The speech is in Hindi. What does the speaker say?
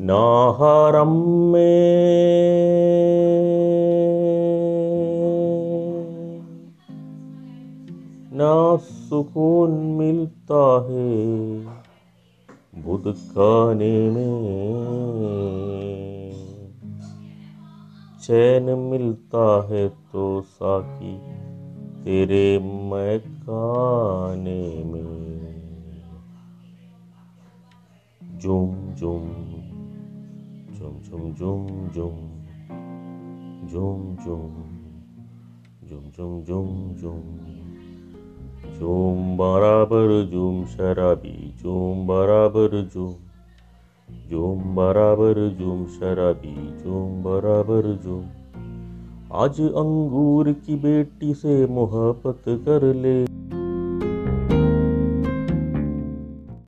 ना हरम में। ना सुकून मिलता है बुध खाने में। चैन मिलता है तो साकी तेरे मैं खाने में। जुम जुम जुम जुम जुम जुम जुम जुम जुम जुम जुम जुम जुम बराबर जुम शराबी जुम बराबर जुम जुम बराबर जुम शराबी जुम बराबर जुम आज अंगूर की बेटी से मोहब्बत कर ले